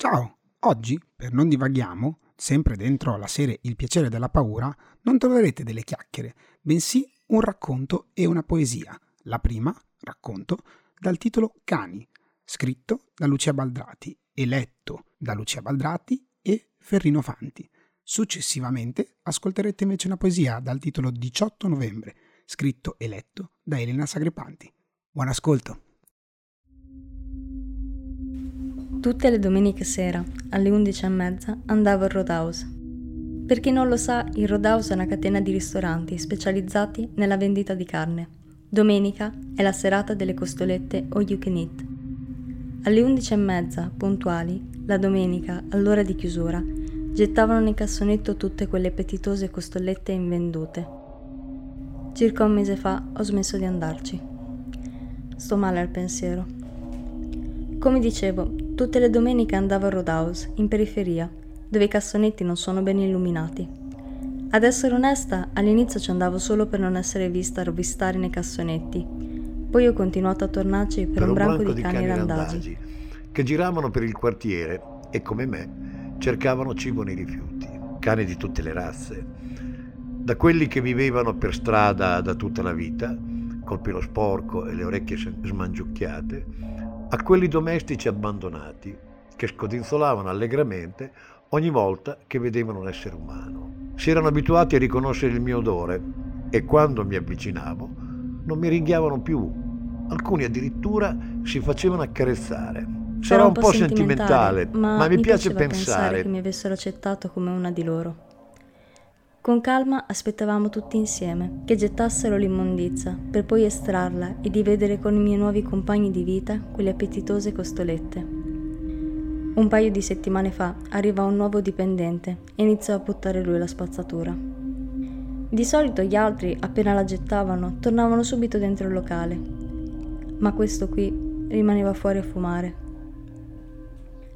Ciao, oggi, per non divaghiamo, sempre dentro la serie Il piacere della paura, non troverete delle chiacchiere, bensì un racconto e una poesia. La prima, racconto, dal titolo Cani, scritto da Lucia Baldrati e letto da Lucia Baldrati e Ferrino Fanti. Successivamente ascolterete invece una poesia dal titolo 18 novembre, scritto e letto da Elena Sagrepanti. Buon ascolto! Tutte le domeniche sera, alle 11.30, andavo al Roadhouse. Per chi non lo sa, il Roadhouse è una catena di ristoranti specializzati nella vendita di carne. Domenica è la serata delle costolette o you can eat. Alle 11.30, puntuali, la domenica, all'ora di chiusura, gettavano nel cassonetto tutte quelle appetitose costolette invendute. Circa un mese fa ho smesso di andarci. Sto male al pensiero. Come dicevo, tutte le domeniche andavo a Roadhouse, in periferia, dove i cassonetti non sono ben illuminati. Ad essere onesta, all'inizio ci andavo solo per non essere vista rovistare nei cassonetti. Poi ho continuato a tornarci per, per un, branco, branco di, cani, cani randagi. che giravano per il quartiere e, come me, cercavano cibo nei rifiuti. Cani di tutte le razze. Da quelli che vivevano per strada da tutta la vita, col pelo sporco e le orecchie smangiucchiate, a quelli domestici abbandonati che scodinzolavano allegramente ogni volta che vedevano un essere umano. Si erano abituati a riconoscere il mio odore e quando mi avvicinavo non mi ringhiavano più. Alcuni addirittura si facevano accarezzare. Sarà un, un po' sentimentale, ma, ma mi, mi piace pensare che mi avessero accettato come una di loro. Con calma aspettavamo tutti insieme che gettassero l'immondizia per poi estrarla e di vedere con i miei nuovi compagni di vita quelle appetitose costolette. Un paio di settimane fa arriva un nuovo dipendente e iniziò a buttare lui la spazzatura. Di solito gli altri, appena la gettavano, tornavano subito dentro il locale, ma questo qui rimaneva fuori a fumare.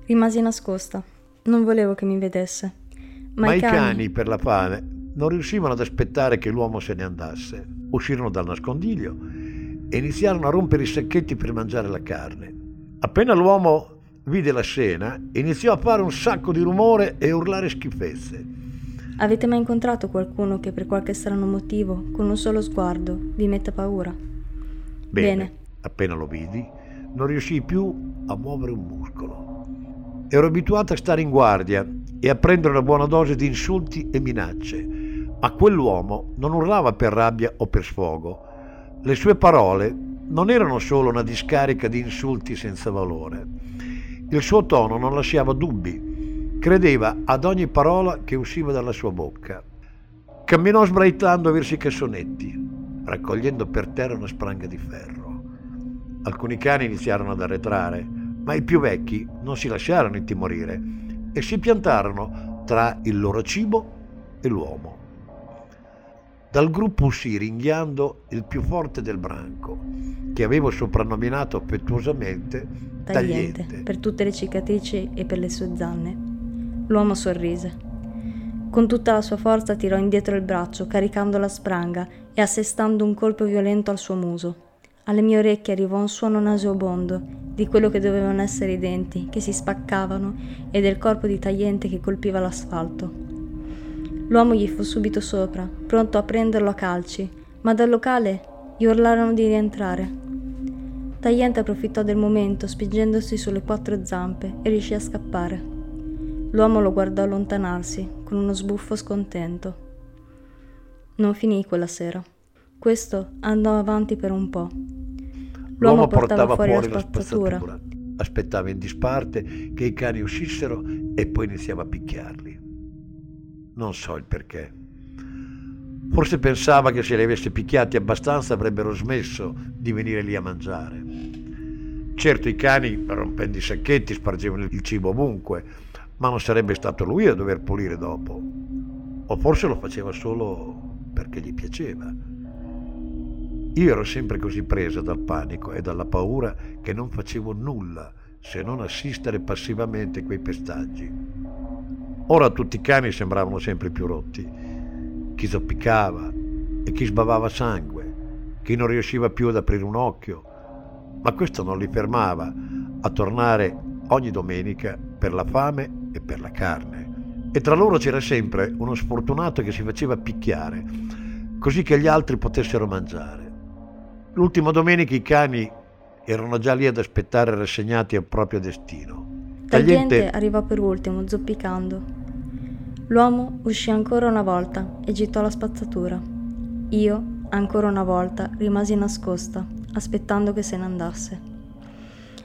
Rimasi nascosta, non volevo che mi vedesse. Ma, ma i cani, cani, per la fame, non riuscivano ad aspettare che l'uomo se ne andasse. Uscirono dal nascondiglio e iniziarono a rompere i sacchetti per mangiare la carne. Appena l'uomo vide la scena, iniziò a fare un sacco di rumore e urlare schifezze. Avete mai incontrato qualcuno che per qualche strano motivo, con un solo sguardo, vi mette paura? Bene. Bene. Appena lo vidi, non riuscii più a muovere un muscolo. Ero abituato a stare in guardia e a prendere una buona dose di insulti e minacce, ma quell'uomo non urlava per rabbia o per sfogo. Le sue parole non erano solo una discarica di insulti senza valore. Il suo tono non lasciava dubbi. Credeva ad ogni parola che usciva dalla sua bocca. Camminò sbraitando verso i cassonetti, raccogliendo per terra una spranga di ferro. Alcuni cani iniziarono ad arretrare, ma i più vecchi non si lasciarono intimorire e si piantarono tra il loro cibo e l'uomo. Dal gruppo uscì ringhiando il più forte del branco, che avevo soprannominato affettuosamente Tagliente, Tagliente, per tutte le cicatrici e per le sue zanne. L'uomo sorrise. Con tutta la sua forza tirò indietro il braccio, caricando la spranga e assestando un colpo violento al suo muso. Alle mie orecchie arrivò un suono nauseabondo di quello che dovevano essere i denti che si spaccavano e del corpo di tagliente che colpiva l'asfalto. L'uomo gli fu subito sopra, pronto a prenderlo a calci, ma dal locale gli urlarono di rientrare. Tagliente approfittò del momento, spingendosi sulle quattro zampe, e riuscì a scappare. L'uomo lo guardò allontanarsi, con uno sbuffo scontento. Non finì quella sera. Questo andò avanti per un po'. L'uomo, L'uomo portava, fuori, fuori la spazzatura. spazzatura. Aspettava in disparte che i cani uscissero e poi iniziava a picchiarli. Non so il perché. Forse pensava che se li avesse picchiati abbastanza avrebbero smesso di venire lì a mangiare. Certo i cani, rompendo i sacchetti, spargevano il cibo ovunque, ma non sarebbe stato lui a dover pulire dopo. O forse lo faceva solo perché gli piaceva. Io ero sempre così presa dal panico e dalla paura che non facevo nulla se non assistere passivamente quei pestaggi. Ora tutti i cani sembravano sempre più rotti. Chi zoppicava e chi sbavava sangue, chi non riusciva più ad aprire un occhio, ma questo non li fermava a tornare ogni domenica per la fame e per la carne. E tra loro c'era sempre uno sfortunato che si faceva picchiare, così che gli altri potessero mangiare. L'ultima domenica i cani erano già lì ad aspettare rassegnati al proprio destino. Tagliente, Tagliente arrivò per ultimo, zoppicando. L'uomo uscì ancora una volta e gittò la spazzatura. Io, ancora una volta, rimasi nascosta, aspettando che se ne andasse.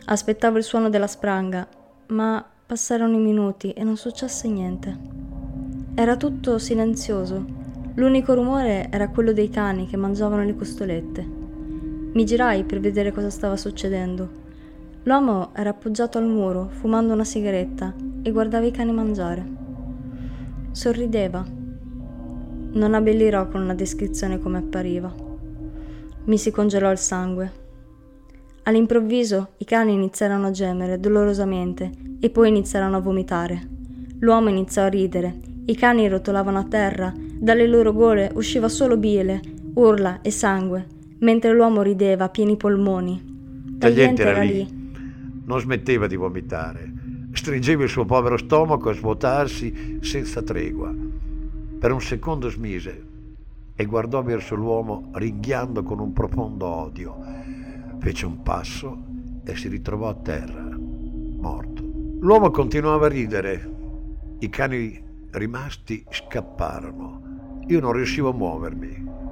Aspettavo il suono della spranga, ma passarono i minuti e non successe niente. Era tutto silenzioso. L'unico rumore era quello dei cani che mangiavano le costolette. Mi girai per vedere cosa stava succedendo. L'uomo era appoggiato al muro, fumando una sigaretta, e guardava i cani mangiare. Sorrideva. Non abbellirò con una descrizione come appariva. Mi si congelò il sangue. All'improvviso i cani iniziarono a gemere dolorosamente e poi iniziarono a vomitare. L'uomo iniziò a ridere, i cani rotolavano a terra, dalle loro gole usciva solo bile, urla e sangue, mentre l'uomo rideva a pieni polmoni. Tagliente era lì. Non smetteva di vomitare Stringeva il suo povero stomaco a svuotarsi senza tregua. Per un secondo smise e guardò verso l'uomo ringhiando con un profondo odio. Fece un passo e si ritrovò a terra, morto. L'uomo continuava a ridere. I cani rimasti scapparono. Io non riuscivo a muovermi.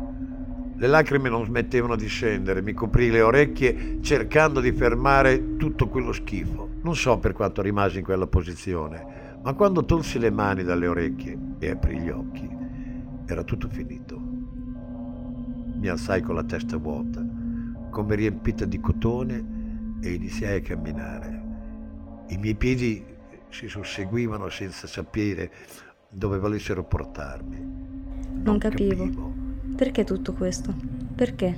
Le lacrime non smettevano di scendere, mi coprì le orecchie cercando di fermare tutto quello schifo. Non so per quanto rimasi in quella posizione, ma quando tolsi le mani dalle orecchie e aprì gli occhi, era tutto finito. Mi alzai con la testa vuota, come riempita di cotone, e iniziai a camminare. I miei piedi si susseguivano senza sapere dove volessero portarmi. Non, non capivo. capivo. Perché tutto questo? Perché?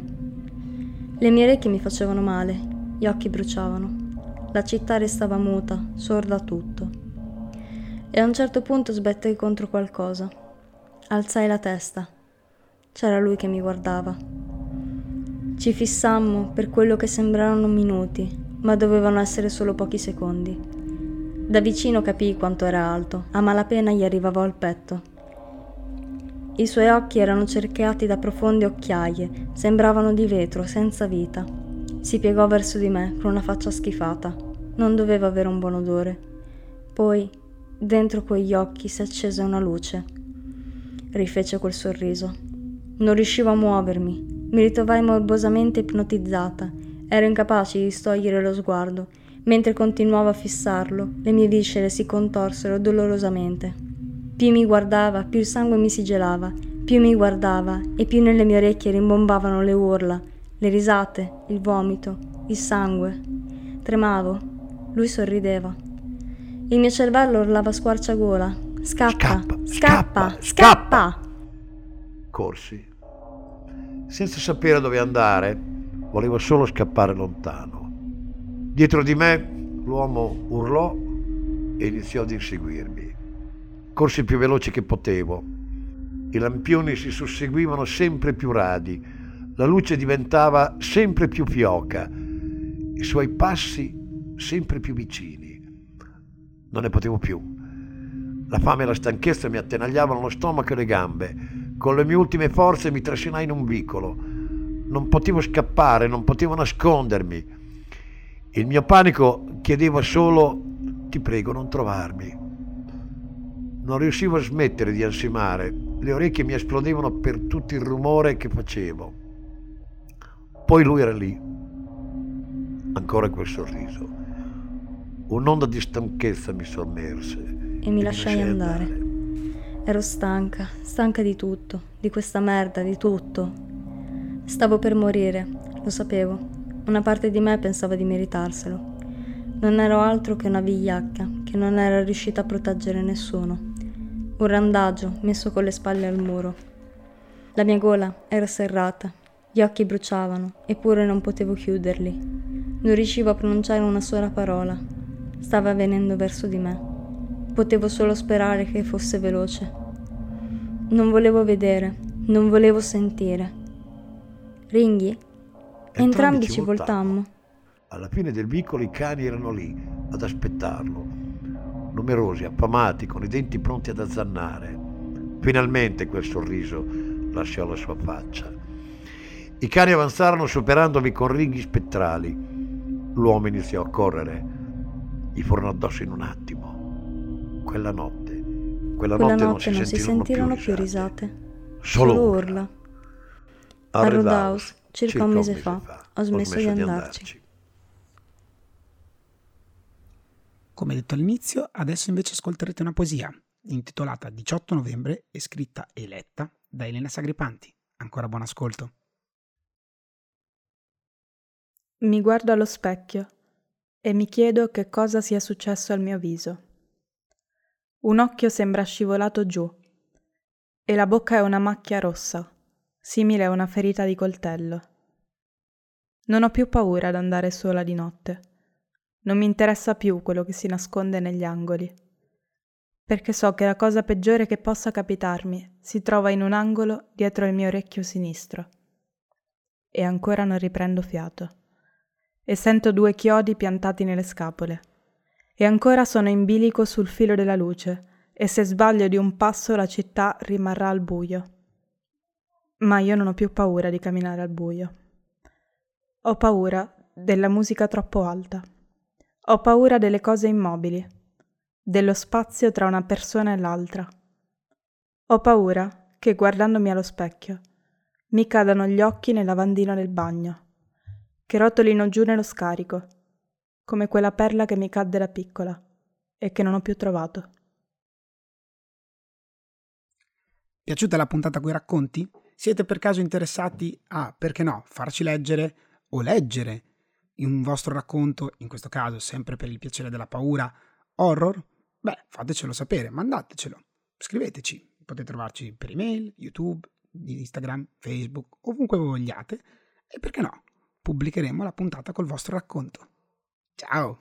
Le mie orecchie mi facevano male, gli occhi bruciavano. La città restava muta, sorda a tutto. E a un certo punto sbettai contro qualcosa. Alzai la testa. C'era lui che mi guardava. Ci fissammo per quello che sembrarono minuti, ma dovevano essere solo pochi secondi. Da vicino capii quanto era alto, a malapena gli arrivavo al petto. I suoi occhi erano cerchiati da profonde occhiaie, sembravano di vetro, senza vita. Si piegò verso di me con una faccia schifata. Non doveva avere un buon odore. Poi, dentro quegli occhi si accese una luce. Rifece quel sorriso. Non riuscivo a muovermi. Mi ritrovai morbosamente ipnotizzata. Ero incapace di distogliere lo sguardo. Mentre continuavo a fissarlo, le mie viscere si contorsero dolorosamente. Più mi guardava, più il sangue mi si gelava. Più mi guardava e più nelle mie orecchie rimbombavano le urla le risate, il vomito, il sangue. Tremavo. Lui sorrideva. Il mio cervello urlava squarciagola. Scappa, scappa, scappa, scappa! Corsi. Senza sapere dove andare, volevo solo scappare lontano. Dietro di me l'uomo urlò e iniziò ad inseguirmi. Corsi più veloce che potevo. I lampioni si susseguivano sempre più radi la luce diventava sempre più fioca, i suoi passi sempre più vicini. Non ne potevo più. La fame e la stanchezza mi attenagliavano lo stomaco e le gambe. Con le mie ultime forze mi trascinai in un vicolo. Non potevo scappare, non potevo nascondermi. Il mio panico chiedeva solo ti prego non trovarmi. Non riuscivo a smettere di ansimare, le orecchie mi esplodevano per tutto il rumore che facevo. Poi lui era lì, ancora quel sorriso. Un'onda di stanchezza mi sommerse. E mi lasciai andare. andare. Ero stanca, stanca di tutto, di questa merda, di tutto. Stavo per morire, lo sapevo. Una parte di me pensava di meritarselo. Non ero altro che una vigliacca che non era riuscita a proteggere nessuno. Un randagio messo con le spalle al muro. La mia gola era serrata gli occhi bruciavano, eppure non potevo chiuderli. Non riuscivo a pronunciare una sola parola. Stava venendo verso di me. Potevo solo sperare che fosse veloce. Non volevo vedere, non volevo sentire. Ringhi? Entrambi, Entrambi ci voltammo. Alla fine del vicolo i cani erano lì, ad aspettarlo, numerosi, affamati, con i denti pronti ad azzannare. Finalmente quel sorriso lasciò la sua faccia. I cani avanzarono superandomi con ringhi spettrali. L'uomo iniziò a correre. Gli furono addosso in un attimo. Quella notte, quella, Quella notte, notte non si sentirono, più risate. Solo, Solo urla. A Red House, circa un mese fa, ho smesso di andarci. Come detto all'inizio, adesso invece ascolterete una poesia intitolata 18 novembre e scritta e letta da Elena Sagripanti. Ancora buon ascolto. Mi guardo allo specchio e mi chiedo che cosa sia successo al mio viso. Un occhio sembra scivolato giù e la bocca è una macchia rossa, simile a una ferita di coltello. Non ho più paura ad andare sola di notte. Non mi interessa più quello che si nasconde negli angoli, perché so che la cosa peggiore che possa capitarmi si trova in un angolo dietro il mio orecchio sinistro. E ancora non riprendo fiato e sento due chiodi piantati nelle scapole. E ancora sono in bilico sul filo della luce, e se sbaglio di un passo la città rimarrà al buio. Ma io non ho più paura di camminare al buio. Ho paura della musica troppo alta. Ho paura delle cose immobili, dello spazio tra una persona e l'altra. Ho paura che guardandomi allo specchio mi cadano gli occhi nel lavandino del bagno che rotolino giù nello scarico, come quella perla che mi cadde da piccola e che non ho più trovato. Piaciuta la puntata con i racconti? Siete per caso interessati a, perché no, farci leggere o leggere un vostro racconto, in questo caso sempre per il piacere della paura, horror? Beh, fatecelo sapere, mandatecelo, scriveteci. Potete trovarci per email, YouTube, Instagram, Facebook, ovunque voi vogliate. E perché no? pubblicheremo la puntata col vostro racconto. Ciao!